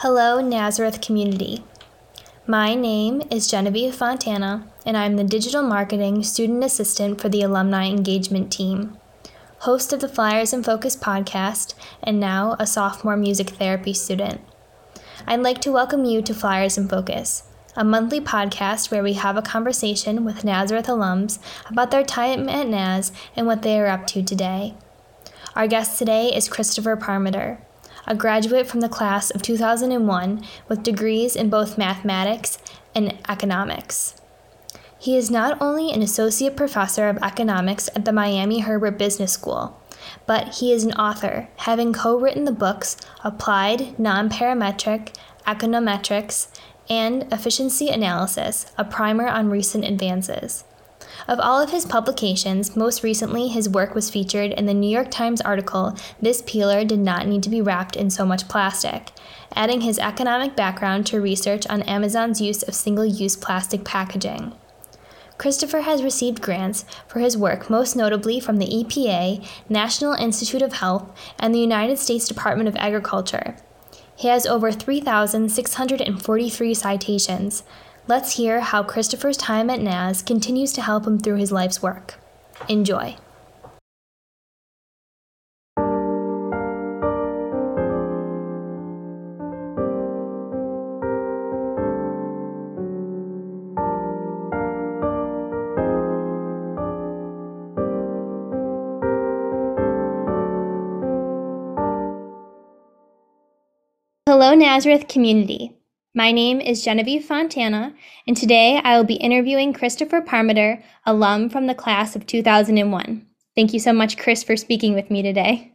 Hello, Nazareth community. My name is Genevieve Fontana, and I'm the Digital Marketing Student Assistant for the Alumni Engagement Team, host of the Flyers in Focus podcast, and now a sophomore music therapy student. I'd like to welcome you to Flyers in Focus, a monthly podcast where we have a conversation with Nazareth alums about their time at Naz and what they are up to today. Our guest today is Christopher Parmeter, a graduate from the class of 2001 with degrees in both mathematics and economics. He is not only an associate professor of economics at the Miami Herbert Business School, but he is an author, having co written the books Applied Nonparametric Econometrics and Efficiency Analysis, a primer on recent advances. Of all of his publications, most recently his work was featured in the New York Times article, This Peeler Did Not Need to Be Wrapped in So Much Plastic, adding his economic background to research on Amazon's use of single use plastic packaging. Christopher has received grants for his work, most notably from the EPA, National Institute of Health, and the United States Department of Agriculture. He has over 3,643 citations, Let's hear how Christopher's time at Naz continues to help him through his life's work. Enjoy. Hello, Nazareth community. My name is Genevieve Fontana, and today I will be interviewing Christopher Parmeter, alum from the class of 2001. Thank you so much, Chris, for speaking with me today.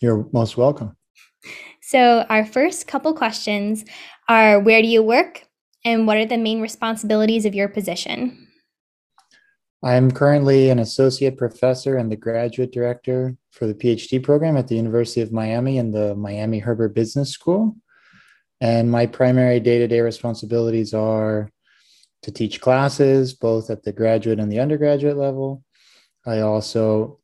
You're most welcome. So, our first couple questions are Where do you work? And what are the main responsibilities of your position? I'm currently an associate professor and the graduate director for the PhD program at the University of Miami in the Miami Herbert Business School. And my primary day to day responsibilities are to teach classes, both at the graduate and the undergraduate level. I also,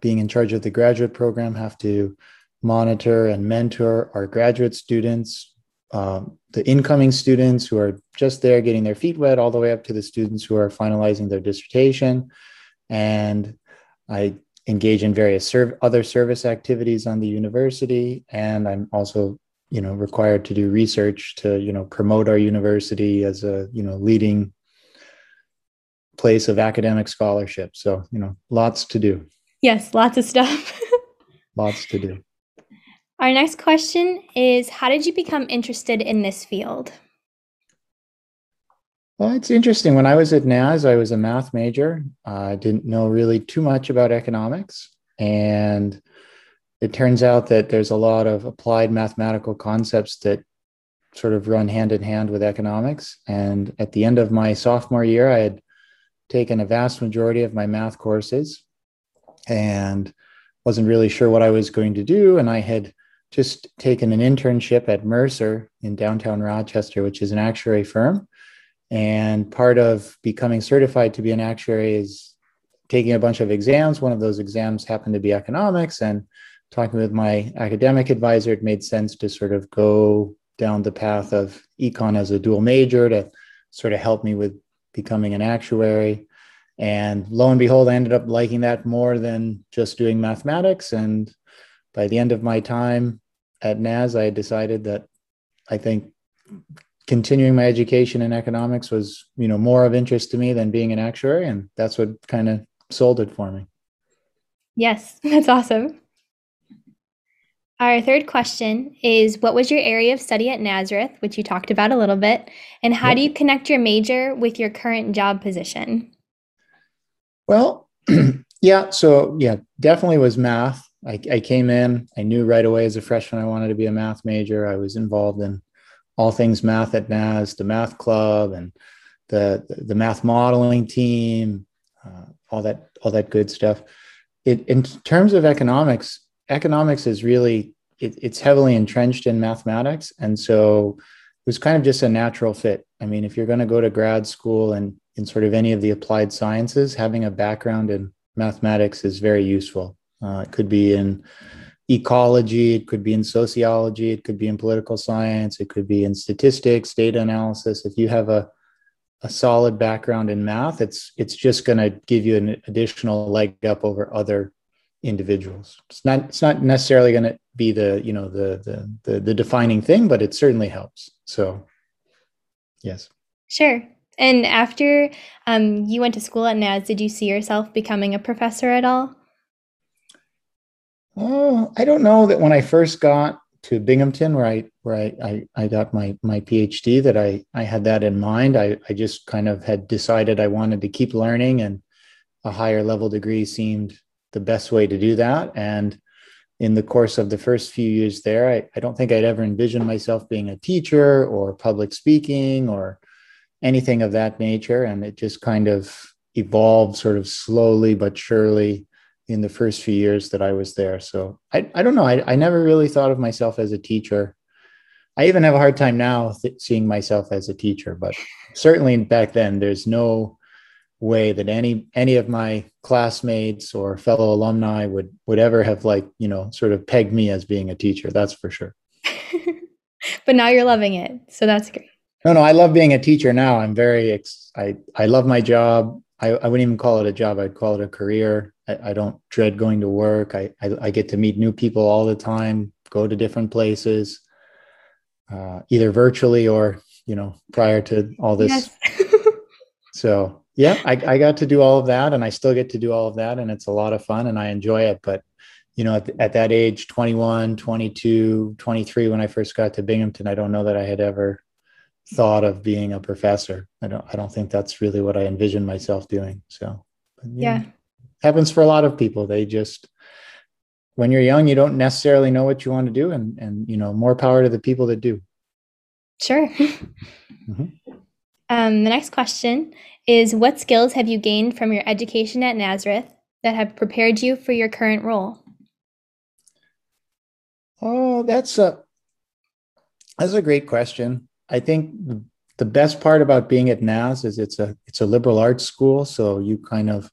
being in charge of the graduate program, have to monitor and mentor our graduate students, um, the incoming students who are just there getting their feet wet, all the way up to the students who are finalizing their dissertation. And I engage in various serv- other service activities on the university. And I'm also you know required to do research to you know promote our university as a you know leading place of academic scholarship. So you know lots to do. Yes lots of stuff. Lots to do. Our next question is how did you become interested in this field? Well it's interesting. When i was at Naz i was a math major. I didn't know really too much about economics. And it turns out that there's a lot of applied mathematical concepts that sort of run hand in hand with economics. And at the end of my sophomore year, I had taken a vast majority of my math courses and wasn't really sure what I was going to do. And I had just taken an internship at Mercer in downtown Rochester, which is an actuary firm. And part of becoming certified to be an actuary is taking a bunch of exams. One of those exams happened to be economics. And talking with my academic advisor, it made sense to sort of go down the path of econ as a dual major to sort of help me with becoming an actuary. And lo and behold, I ended up liking that more than just doing mathematics. And by the end of my time at Naz, I decided that I think continuing my education in economics was, you know, more of interest to me than being an actuary. And that's what kind of sold it for me. Yes, that's awesome. Our third question is What was your area of study at Nazareth, which you talked about a little bit, and how yep. do you connect your major with your current job position? Well, yeah, so yeah, definitely was math. I, I came in, I knew right away as a freshman I wanted to be a math major. I was involved in all things math at Naz, the math club, and the the math modeling team, uh, all that all that good stuff. It, in terms of economics, economics is really it, it's heavily entrenched in mathematics. And so it was kind of just a natural fit. I mean if you're going to go to grad school and in sort of any of the applied sciences having a background in mathematics is very useful. Uh, it could be in ecology, it could be in sociology, it could be in political science, it could be in statistics, data analysis. If you have a a solid background in math, it's it's just going to give you an additional leg up over other individuals. It's not it's not necessarily going to be the you know the, the the the defining thing, but it certainly helps. So, yes. Sure. And after um, you went to school at Naz, did you see yourself becoming a professor at all? Oh, I don't know that when I first got to Binghamton, where I where I, I, I got my my PhD, that I I had that in mind. I I just kind of had decided I wanted to keep learning, and a higher level degree seemed the best way to do that. And in the course of the first few years there, I, I don't think I'd ever envisioned myself being a teacher or public speaking or anything of that nature. And it just kind of evolved sort of slowly but surely in the first few years that I was there. So I, I don't know. I, I never really thought of myself as a teacher. I even have a hard time now th- seeing myself as a teacher, but certainly back then, there's no way that any any of my classmates or fellow alumni would would ever have like you know sort of pegged me as being a teacher. That's for sure. but now you're loving it, so that's great. No, no, I love being a teacher now. I'm very ex- I I love my job. I, I wouldn't even call it a job. I'd call it a career. I, I don't dread going to work. I, I, I get to meet new people all the time, go to different places, uh, either virtually or you know prior to all this. Yes. so yeah, I, I got to do all of that, and I still get to do all of that, and it's a lot of fun, and I enjoy it. But you know, at, at that age, 21, 22, 23, when I first got to Binghamton, I don't know that I had ever thought of being a professor. I don't I don't think that's really what I envisioned myself doing. So yeah. yeah. Happens for a lot of people. They just when you're young, you don't necessarily know what you want to do and and you know, more power to the people that do. Sure. mm-hmm. um, the next question is what skills have you gained from your education at Nazareth that have prepared you for your current role? Oh, that's a that's a great question. I think the best part about being at Naz is it's a it's a liberal arts school, so you kind of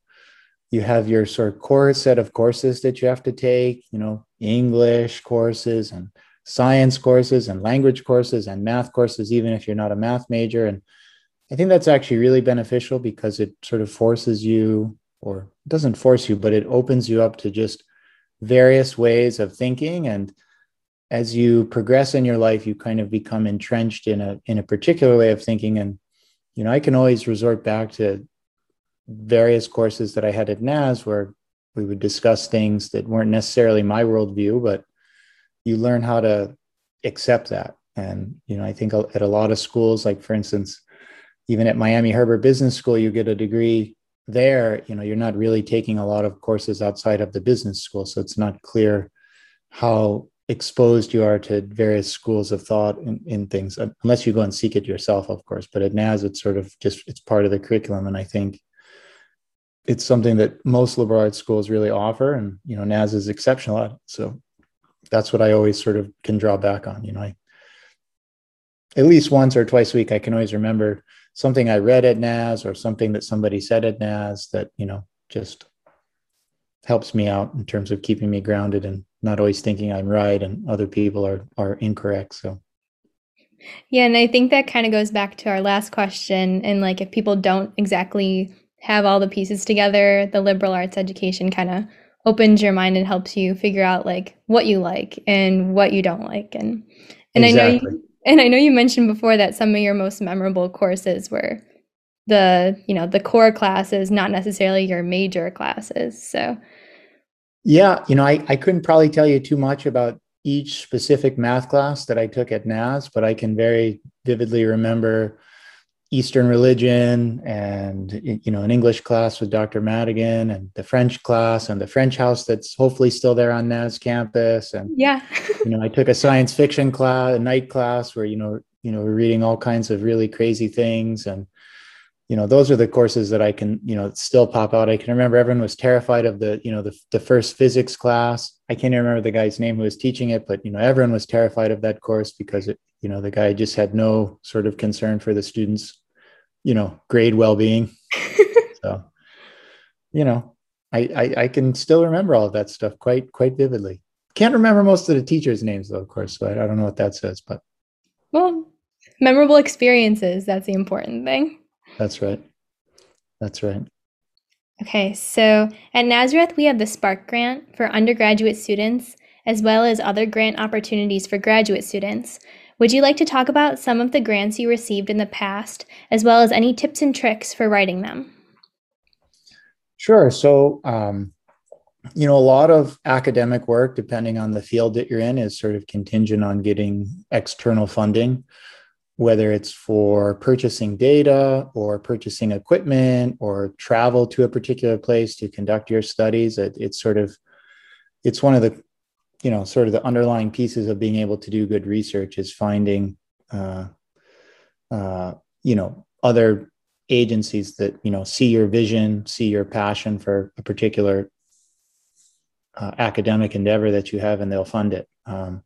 you have your sort of core set of courses that you have to take, you know, English courses and science courses and language courses and math courses, even if you're not a math major. And I think that's actually really beneficial because it sort of forces you, or doesn't force you, but it opens you up to just various ways of thinking and as you progress in your life, you kind of become entrenched in a in a particular way of thinking. And you know, I can always resort back to various courses that I had at Naz where we would discuss things that weren't necessarily my worldview, but you learn how to accept that. And you know, I think at a lot of schools, like for instance, even at Miami Herbert Business School, you get a degree there. You know, you're not really taking a lot of courses outside of the business school, so it's not clear how exposed you are to various schools of thought in, in things unless you go and seek it yourself of course. But at Naz it's sort of just it's part of the curriculum. And i think it's something that most liberal arts schools really offer. And you know Naz is exceptional at it. So that's what i always sort of can draw back on you know. I at least once or twice a week i can always remember something i read at Naz or something that somebody said at Naz that you know just helps me out in terms of keeping me grounded and not always thinking I'm right and other people are are incorrect. So yeah, and I think that kind of goes back to our last question. And like, if people don't exactly have all the pieces together, the liberal arts education kind of opens your mind and helps you figure out like what you like and what you don't like. And and exactly. I know you, and I know you mentioned before that some of your most memorable courses were the you know the core classes, not necessarily your major classes. So yeah, you know, I, I couldn't probably tell you too much about each specific math class that I took at Naz, but I can very vividly remember Eastern religion and you know an English class with Dr. Madigan and the French class and the French house that's hopefully still there on Naz campus. And yeah. you know I took a science fiction class a night class where you know you know we're reading all kinds of really crazy things. And you know those are the courses that i can you know still pop out. I can remember everyone was terrified of the you know the, the first physics class. I can't remember the guy's name who was teaching it but you know everyone was terrified of that course because it you know the guy just had no sort of concern for the students you know grade well-being so you know I, I i can still remember all of that stuff quite quite vividly Can't remember most of the teachers' names though, of course. So I, I don't know what that says, but well, memorable experiences. That's the important thing. That's right. That's right. Okay, so at Nazareth, we have the Spark Grant for undergraduate students, as well as other grant opportunities for graduate students. Would you like to talk about some of the grants you received in the past, as well as any tips and tricks for writing them? Sure. So, um, you know, a lot of academic work, depending on the field that you're in, is sort of contingent on getting external funding whether it's for purchasing data or purchasing equipment or travel to a particular place to conduct your studies it, it's sort of it's one of the you know sort of the underlying pieces of being able to do good research is finding uh, uh, you know other agencies that you know see your vision see your passion for a particular uh, academic endeavor that you have and they'll fund it. Um,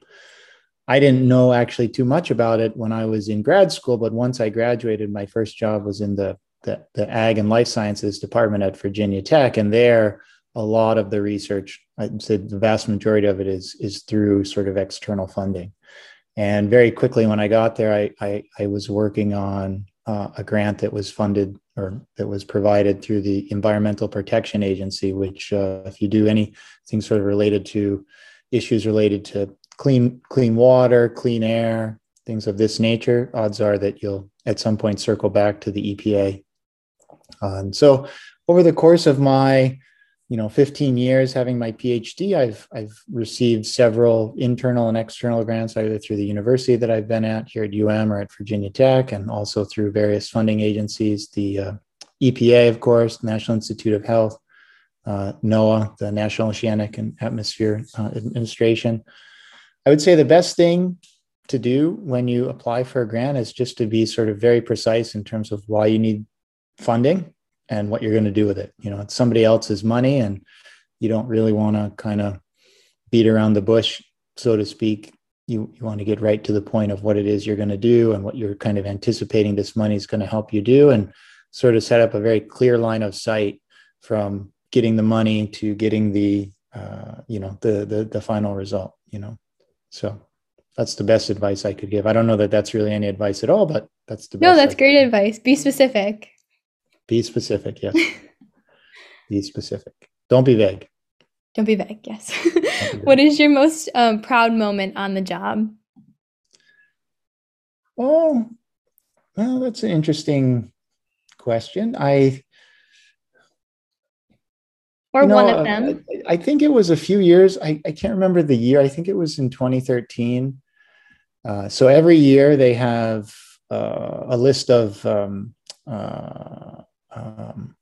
I didn't know actually too much about it when I was in grad school, but once I graduated, my first job was in the the, the ag and life sciences department at Virginia Tech, and there a lot of the research, I'd say the vast majority of it is is through sort of external funding. And very quickly, when I got there, I I, I was working on uh, a grant that was funded or that was provided through the Environmental Protection Agency, which, uh, if you do anything sort of related to issues related to clean clean water, clean air, things of this nature, odds are that you'll at some point circle back to the EPA. Uh, and so over the course of my you know 15 years having my phd i've i've received several internal and external grants either through the university that i've been at here at um or at virginia tech and also through various funding agencies the uh, epa of course national institute of health uh, noaa the national oceanic and atmosphere uh, administration. I would say the best thing to do when you apply for a grant is just to be sort of very precise in terms of why you need funding and what you're going to do with it. You know, it's somebody else's money and you don't really want to kind of beat around the bush, so to speak. You, you want to get right to the point of what it is you're going to do and what you're kind of anticipating this money is going to help you do and sort of set up a very clear line of sight from getting the money to getting the uh, you know the, the the final result you know so that's the best advice I could give. I don't know that that's really any advice at all, but that's the best. No, that's great advice. Be specific. Be specific, yes. be specific. Don't be vague. Don't be vague, yes. Be vague. what is your most um, proud moment on the job? Oh, well, that's an interesting question. I or you know, one of them? I, I, think it was a few years. I, I can't remember the year. I think it was in 2013. Uh, so every year they have uh, a list of um, uh, um,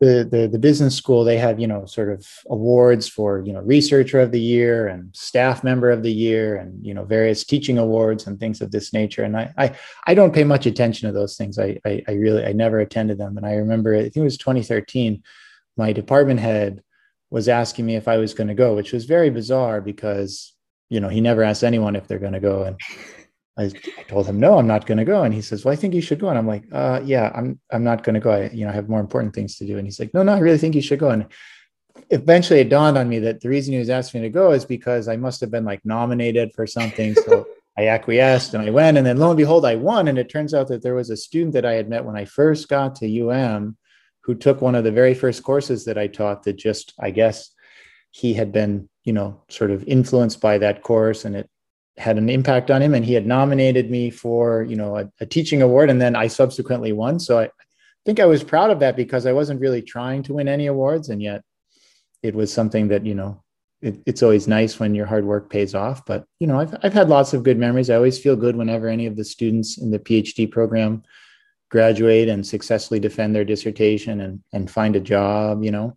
the, the the business school. They have you know sort of awards for you know researcher of the year and staff member of the year and you know various teaching awards and things of this nature. And I I, I don't pay much attention to those things. I, I I really I never attended them. And I remember I think it was 2013 my department head was asking me if I was going to go, which was very bizarre because, you know, he never asked anyone if they're going to go. And I, I, told him, no, I'm not going to go. And he says, well, I think you should go. And I'm like, uh, yeah, I'm, I'm not going to go. I, you know, I have more important things to do. And he's like, no, no, I really think you should go. And eventually it dawned on me that the reason he was asking me to go is because I must have been like nominated for something. So I acquiesced and I went. And then lo and behold, I won. And it turns out that there was a student that I had met when I first got to UM who took one of the very first courses that I taught that just, I guess, he had been, you know, sort of influenced by that course and it had an impact on him. And he had nominated me for, you know, a, a teaching award. And then I subsequently won. So I, think I was proud of that because I wasn't really trying to win any awards. And yet it was something that, you know, it, it's always nice when your hard work pays off. But, you know, I've, I've had lots of good memories. I always feel good whenever any of the students in the PhD program graduate and successfully defend their dissertation and, and find a job you know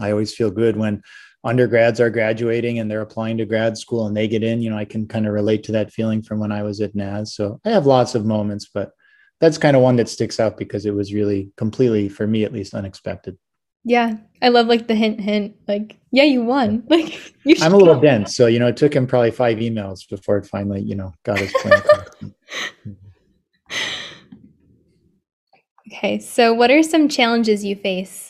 i always feel good when undergrads are graduating and they're applying to grad school and they get in you know i can kind of relate to that feeling from when i was at Naz so i have lots of moments but that's kind of one that sticks out because it was really completely for me at least unexpected yeah i love like the hint hint like yeah you won like you i'm a little go. dense so you know it took him probably five emails before it finally you know got his point Okay, so what are some challenges you face?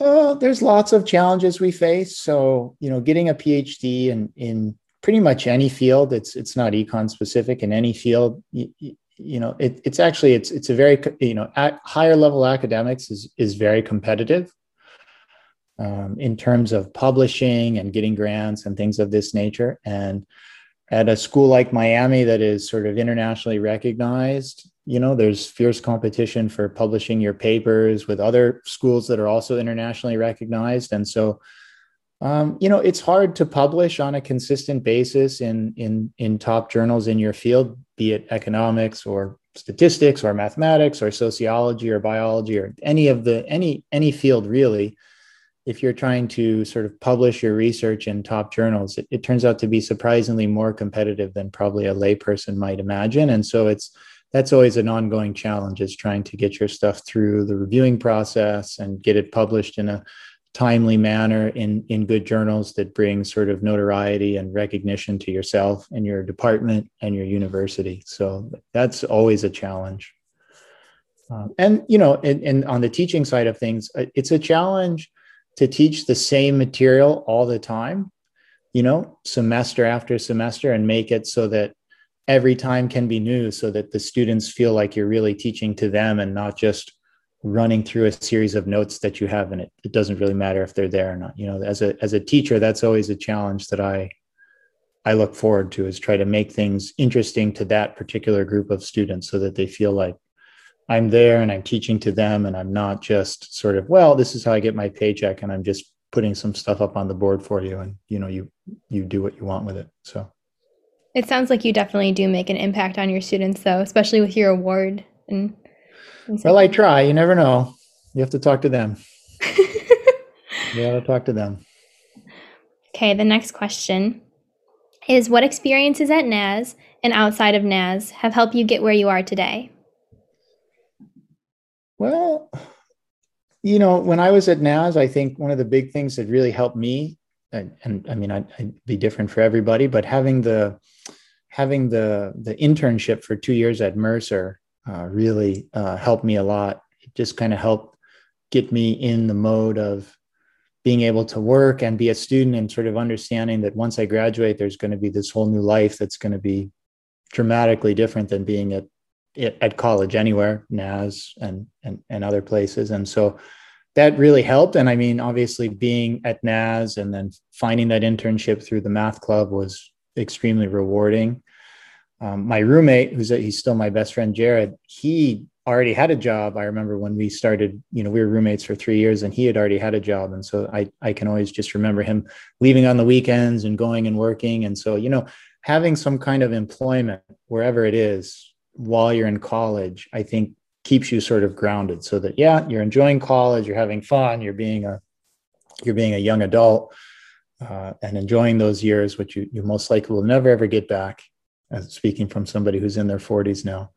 Uh, there's lots of challenges we face. So, you know, getting a PhD in in pretty much any field, it's it's not econ specific in any field. You, you know, it, it's actually it's it's a very you know higher level academics is is very competitive um, in terms of publishing and getting grants and things of this nature. And at a school like Miami that is sort of internationally recognized, you know there's fierce competition for publishing your papers with other schools that are also internationally recognized. And so um, you know it's hard to publish on a consistent basis in in in top journals in your field be it economics or statistics or mathematics or sociology or biology or any of the any any field really. If you're trying to sort of publish your research in top journals it, it turns out to be surprisingly more competitive than probably a layperson might imagine. And so it's that's always an ongoing challenge is trying to get your stuff through the reviewing process and get it published in a timely manner in in good journals that bring sort of notoriety and recognition to yourself and your department and your university. So that's always a challenge. Um, and you know and, and on the teaching side of things uh, it's a challenge to teach the same material all the time you know semester after semester and make it so that every time can be new so that the students feel like you're really teaching to them and not just running through a series of notes that you have and it, it doesn't really matter if they're there or not. You know as a as a teacher that's always a challenge that i i look forward to is try to make things interesting to that particular group of students so that they feel like i'm there and i'm teaching to them and i'm not just sort of well this is how i get my paycheck and i'm just putting some stuff up on the board for you and you know you you do what you want with it. So it sounds like you definitely do make an impact on your students, though, especially with your award. And, and well, I try. You never know. You have to talk to them. you have to talk to them. Okay, the next question is What experiences at Naz and outside of Naz have helped you get where you are today? Well, you know, when I was at Naz, I think one of the big things that really helped me, and, and I mean, I'd, I'd, be different for everybody, but having the having the the internship for two years at Mercer uh, really uh, helped me a lot. It just kind of helped get me in the mode of being able to work and be a student and sort of understanding that once I graduate, there's going to be this whole new life that's going to be dramatically different than being at at college anywhere, Naz and and and other places. And so that really helped. And I mean, obviously, being at Naz and then finding that internship through the math club was extremely rewarding. Um, my roommate, who's a, he's still my best friend, Jared, he already had a job. I remember when we started, you know, we were roommates for three years and he had already had a job. And so I, I can always just remember him leaving on the weekends and going and working. And so, you know, having some kind of employment wherever it is while you're in college, I think keeps you sort of grounded so that, yeah, you're enjoying college, you're having fun, you're being a, you're being a young adult uh, and enjoying those years, which you, you most likely will never ever get back. As speaking from somebody who's in their 40s now,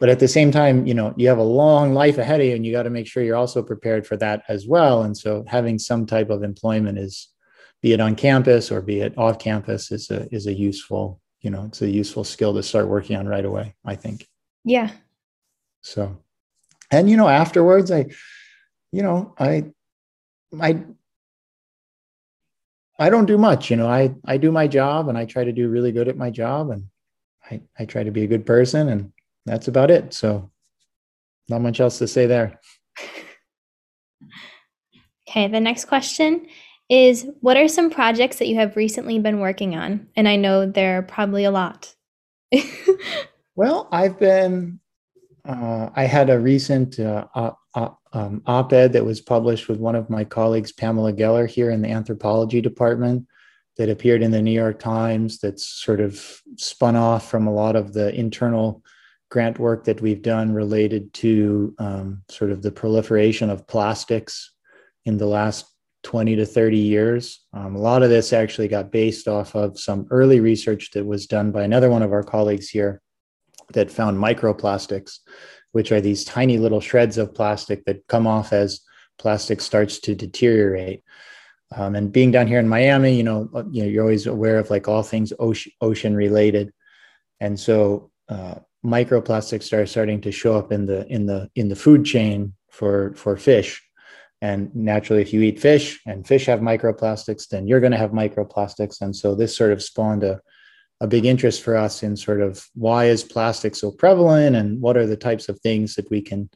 but at the same time, you know, you have a long life ahead of you, and you got to make sure you're also prepared for that as well. And so, having some type of employment is, be it on campus or be it off campus, is a is a useful, you know, it's a useful skill to start working on right away. I think. Yeah. So, and you know, afterwards, I, you know, I, I I don't do much. You know, I I do my job and I try to do really good at my job and I I try to be a good person and that's about it. So not much else to say there. Okay, the next question is what are some projects that you have recently been working on? And I know there are probably a lot. well, I've been uh, I had a recent uh, uh, um, op ed that was published with one of my colleagues, Pamela Geller, here in the anthropology department, that appeared in the New York Times, that's sort of spun off from a lot of the internal grant work that we've done related to um, sort of the proliferation of plastics in the last 20 to 30 years. Um, a lot of this actually got based off of some early research that was done by another one of our colleagues here that found microplastics, which are these tiny little shreds of plastic that come off as plastic starts to deteriorate. Um, and being down here in Miami, you know, uh, you know, you're always aware of like all things ocean, ocean related, and so uh, microplastics are starting to show up in the in the in the food chain for for fish, And naturally, if you eat fish and fish have microplastics, then you're going to have microplastics. And so this sort of spawned a, a big interest for us in sort of why is plastic so prevalent and what are the types of things that we can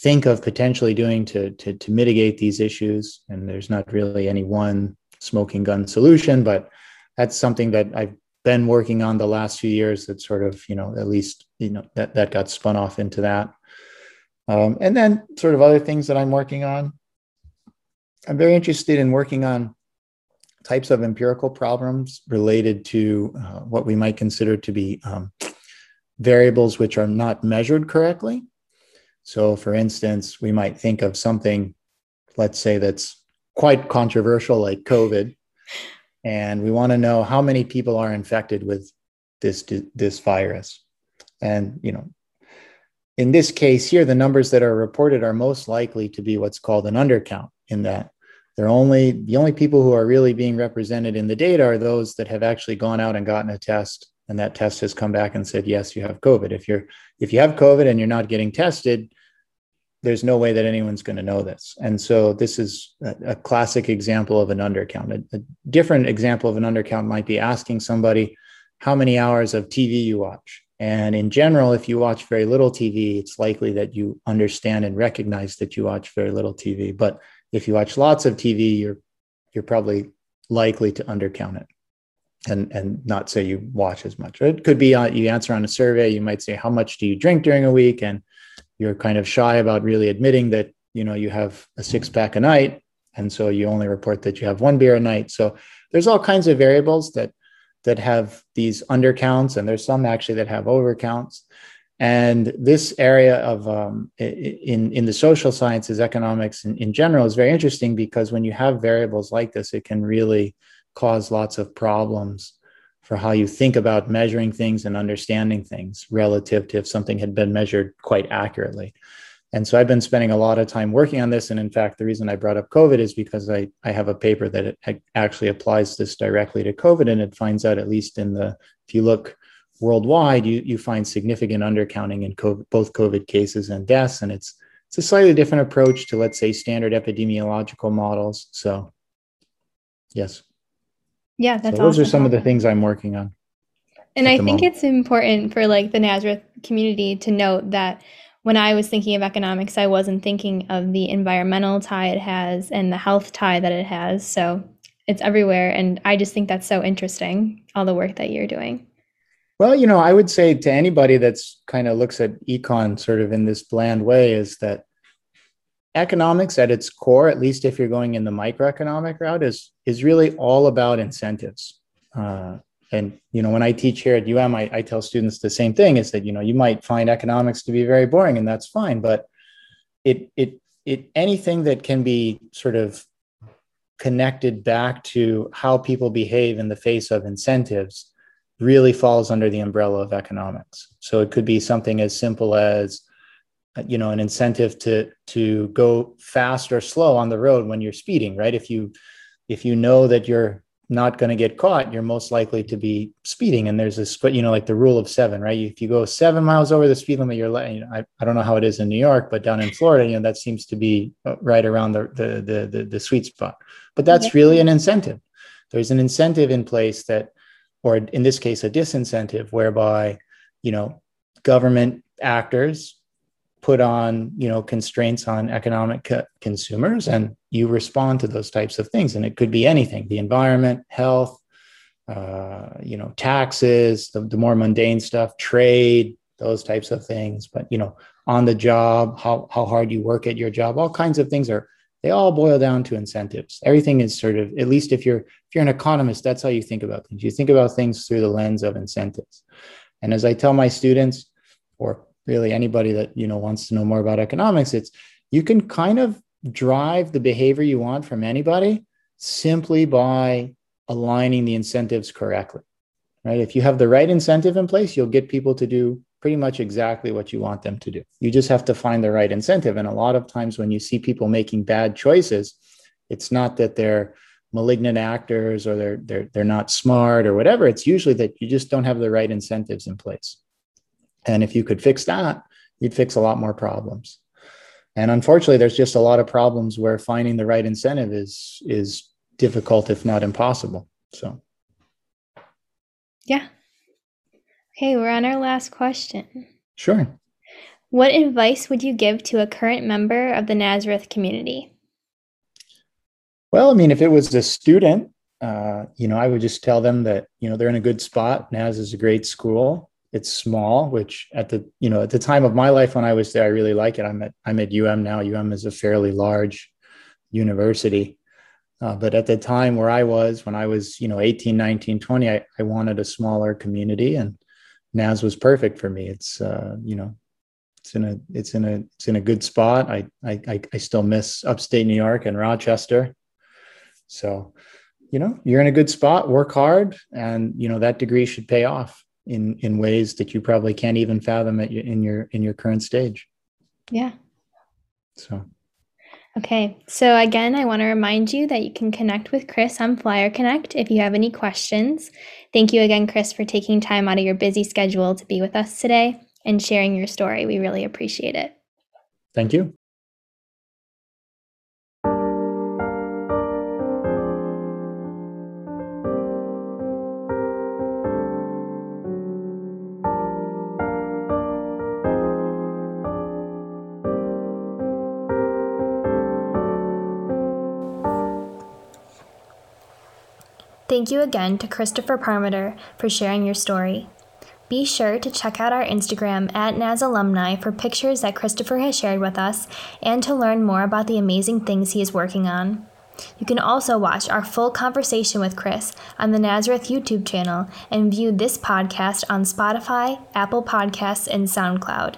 think of potentially doing to, to, to mitigate these issues. And there's not really any one smoking gun solution, but that's something that I've been working on the last few years that sort of, you know, at least, you know, that, that got spun off into that. Um, and then sort of other things that I'm working on. I'm very interested in working on types of empirical problems related to uh, what we might consider to be um, variables which are not measured correctly. So, for instance, we might think of something, let's say, that's quite controversial, like COVID, and we want to know how many people are infected with this this virus. And you know, in this case here, the numbers that are reported are most likely to be what's called an undercount. In that they're only the only people who are really being represented in the data are those that have actually gone out and gotten a test and that test has come back and said yes you have covid if you're if you have covid and you're not getting tested there's no way that anyone's going to know this and so this is a, a classic example of an undercount a, a different example of an undercount might be asking somebody how many hours of tv you watch and in general, if you watch very little TV, it's likely that you understand and recognize that you watch very little TV. But if you watch lots of TV, you're you're probably likely to undercount it and and not say you watch as much. It could be on, you answer on a survey. You might say how much do you drink during a week, and you're kind of shy about really admitting that you know you have a six pack a night, and so you only report that you have one beer a night. So there's all kinds of variables that that have these undercounts, and there's some actually that have overcounts. And this area of um, in in the social sciences, economics in, in general is very interesting because when you have variables like this, it can really cause lots of problems for how you think about measuring things and understanding things relative to if something had been measured quite accurately. And so I've been spending a lot of time working on this. And in fact, the reason I brought up COVID is because I, I have a paper that it actually applies this directly to COVID. And it finds out, at least in the, if you look worldwide, you, you find significant undercounting in COVID, both COVID cases and deaths. And it's, it's a slightly different approach to, let's say, standard epidemiological models. So, yes. Yeah, that's so those awesome. are some of the things I'm working on. And I think moment. it's important for like the Nazareth community to note that when I was thinking of economics, I wasn't thinking of the environmental tie it has and the health tie that it has. So it's everywhere. And I just think that's so interesting, all the work that you're doing. Well, you know, I would say to anybody that's kind of looks at econ sort of in this bland way is that economics at its core, at least if you're going in the microeconomic route, is is really all about incentives. Uh, and you know, when I teach here at UM, I, I tell students the same thing: is that you know you might find economics to be very boring, and that's fine, but it it it anything that can be sort of connected back to how people behave in the face of incentives really falls under the umbrella of economics. So it could be something as simple as you know an incentive to to go fast or slow on the road when you're speeding, right? If you if you know that you're not going to get caught, you're most likely to be speeding. And there's this, but you know, like the rule of seven, right? If you go seven miles over the speed limit, you're, you know, I, I don't know how it is in New York, but down in Florida, you know, that seems to be uh, right around the, the, the, the, the sweet spot. But that's really an incentive. There's an incentive in place that or in this case, a disincentive whereby, you know, government actors put on, you know, constraints on economic co- consumers and you respond to those types of things. And it could be anything, the environment, health, uh, you know, taxes, the, the more mundane stuff, trade, those types of things. But, you know, on the job, how, how hard you work at your job, all kinds of things are they all boil down to incentives everything is sort of at least if you're if you're an economist that's how you think about things you think about things through the lens of incentives and as i tell my students or really anybody that you know wants to know more about economics it's you can kind of drive the behavior you want from anybody simply by aligning the incentives correctly right if you have the right incentive in place you'll get people to do pretty much exactly what you want them to do. You just have to find the right incentive. And a lot of times when you see people making bad choices, it's not that they're malignant actors or they're they're they're not smart or whatever. It's usually that you just don't have the right incentives in place. And if you could fix that, you'd fix a lot more problems. And unfortunately, there's just a lot of problems where finding the right incentive is is difficult, if not impossible. So, yeah. Okay, we're on our last question. Sure. What advice would you give to a current member of the Nazareth community? Well, I mean, if it was a student, uh, you know, I would just tell them that you know they're in a good spot. Naz is a great school. It's small, which at the you know at the time of my life when I was there, I really like it. I'm at I'm at UM now. UM is a fairly large university, uh, but at the time where I was, when I was you know 18, 19, 20, I, I wanted a smaller community, and Naz was perfect for me. It's uh, you know it's in a it's in a it's in a good spot. I I I still miss upstate New York and Rochester. So, you know, you're in a good spot, work hard, and you know that degree should pay off in in ways that you probably can't even fathom at your, in your in your current stage. Yeah. So. Okay, so again, I want to remind you that you can connect with Chris on Flyer Connect if you have any questions. Thank you again, Chris, for taking time out of your busy schedule to be with us today and sharing your story. We really appreciate it. Thank you. Thank you again to Christopher Parmeter for sharing your story. Be sure to check out our Instagram at Naz Alumni for pictures that Christopher has shared with us and to learn more about the amazing things he is working on. You can also watch our full conversation with Chris on the Nazareth YouTube channel and view this podcast on Spotify, Apple Podcasts, and SoundCloud.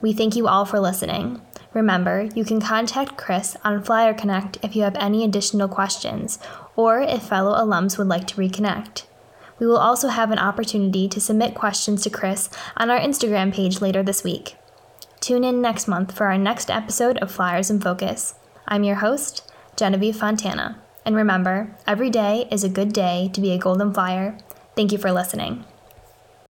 We thank you all for listening. Remember, you can contact Chris on Flyer Connect if you have any additional questions or if fellow alums would like to reconnect. We will also have an opportunity to submit questions to Chris on our Instagram page later this week. Tune in next month for our next episode of Flyers in Focus. I'm your host, Genevieve Fontana. And remember, every day is a good day to be a Golden Flyer. Thank you for listening.